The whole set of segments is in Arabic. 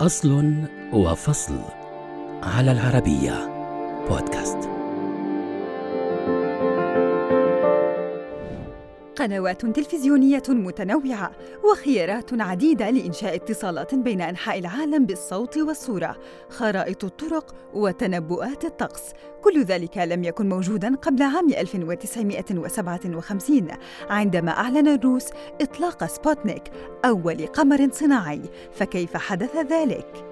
أصل وفصل على العربية بودكاست قنوات تلفزيونية متنوعة وخيارات عديدة لإنشاء اتصالات بين أنحاء العالم بالصوت والصورة، خرائط الطرق وتنبؤات الطقس، كل ذلك لم يكن موجوداً قبل عام 1957 عندما أعلن الروس إطلاق سبوتنيك أول قمر صناعي، فكيف حدث ذلك؟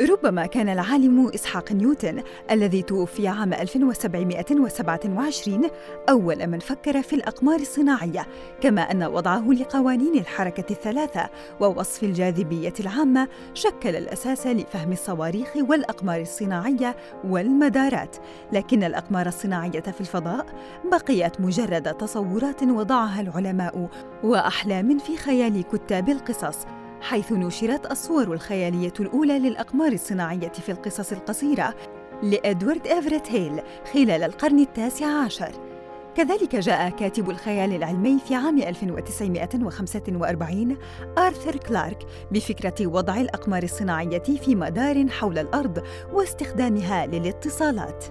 ربما كان العالم إسحاق نيوتن الذي توفي عام 1727 أول من فكر في الأقمار الصناعية، كما أن وضعه لقوانين الحركة الثلاثة ووصف الجاذبية العامة شكل الأساس لفهم الصواريخ والأقمار الصناعية والمدارات، لكن الأقمار الصناعية في الفضاء بقيت مجرد تصورات وضعها العلماء وأحلام في خيال كتاب القصص. حيث نشرت الصور الخيالية الأولى للأقمار الصناعية في القصص القصيرة لإدوارد إيفريت هيل خلال القرن التاسع عشر كذلك جاء كاتب الخيال العلمي في عام 1945 آرثر كلارك بفكرة وضع الأقمار الصناعية في مدار حول الأرض واستخدامها للاتصالات.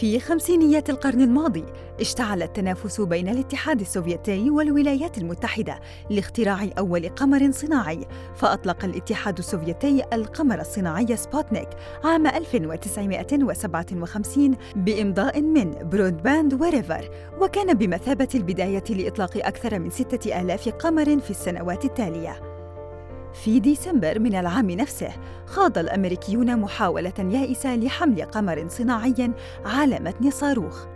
في خمسينيات القرن الماضي اشتعل التنافس بين الاتحاد السوفيتي والولايات المتحدة لاختراع أول قمر صناعي، فأطلق الاتحاد السوفيتي القمر الصناعي سبوتنيك عام 1957 بإمضاء من برودباند وريفر وكان بمثابة البداية لإطلاق أكثر من ستة آلاف قمر في السنوات التالية. في ديسمبر من العام نفسه خاض الأمريكيون محاولة يائسة لحمل قمر صناعي على متن صاروخ.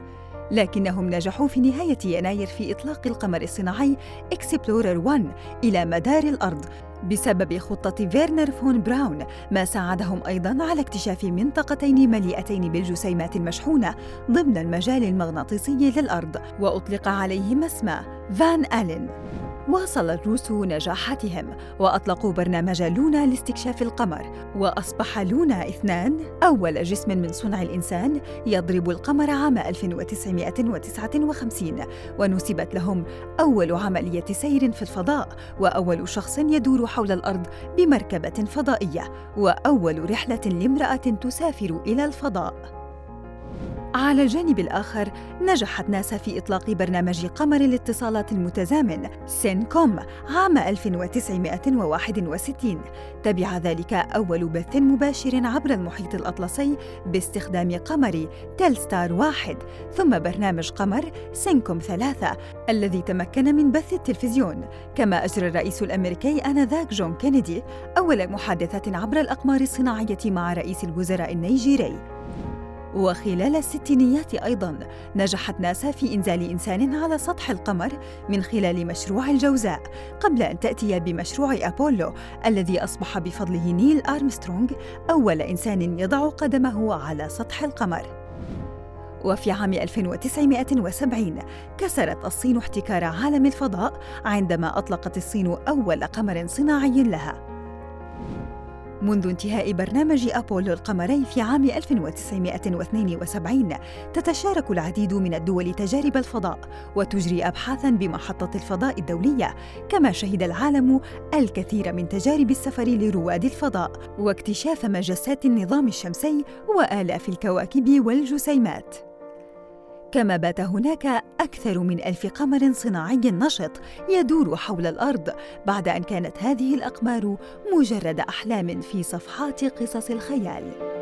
لكنهم نجحوا في نهاية يناير في إطلاق القمر الصناعي إكسبلورر 1 إلى مدار الأرض بسبب خطة فيرنر فون براون ما ساعدهم أيضاً على اكتشاف منطقتين مليئتين بالجسيمات المشحونة ضمن المجال المغناطيسي للأرض وأطلق عليهما اسم فان ألين واصل الروس نجاحاتهم وأطلقوا برنامج لونا لاستكشاف القمر وأصبح لونا إثنان أول جسم من صنع الإنسان يضرب القمر عام 1959 ونسبت لهم أول عملية سير في الفضاء وأول شخص يدور حول الأرض بمركبة فضائية وأول رحلة لامرأة تسافر إلى الفضاء. على الجانب الآخر نجحت ناسا في إطلاق برنامج قمر الاتصالات المتزامن سينكوم عام 1961 تبع ذلك أول بث مباشر عبر المحيط الأطلسي باستخدام قمر تيلستار واحد. ثم برنامج قمر سينكوم ثلاثة الذي تمكن من بث التلفزيون. كما أجرى الرئيس الأمريكي آنذاك جون كينيدي أول محادثة عبر الأقمار الصناعية مع رئيس الوزراء النيجيري. وخلال الستينيات أيضاً نجحت ناسا في إنزال إنسان على سطح القمر من خلال مشروع الجوزاء قبل أن تأتي بمشروع أبولو الذي أصبح بفضله نيل أرمسترونغ أول إنسان يضع قدمه على سطح القمر. وفي عام 1970 كسرت الصين احتكار عالم الفضاء عندما أطلقت الصين أول قمر صناعي لها. منذ انتهاء برنامج أبولو القمري في عام 1972 تتشارك العديد من الدول تجارب الفضاء وتجري أبحاثاً بمحطة الفضاء الدولية كما شهد العالم الكثير من تجارب السفر لرواد الفضاء واكتشاف مجسات النظام الشمسي وآلاف الكواكب والجسيمات. كما بات هناك أكثر من ألف قمر صناعي نشط يدور حول الأرض بعد أن كانت هذه الأقمار مجرد أحلام في صفحات قصص الخيال.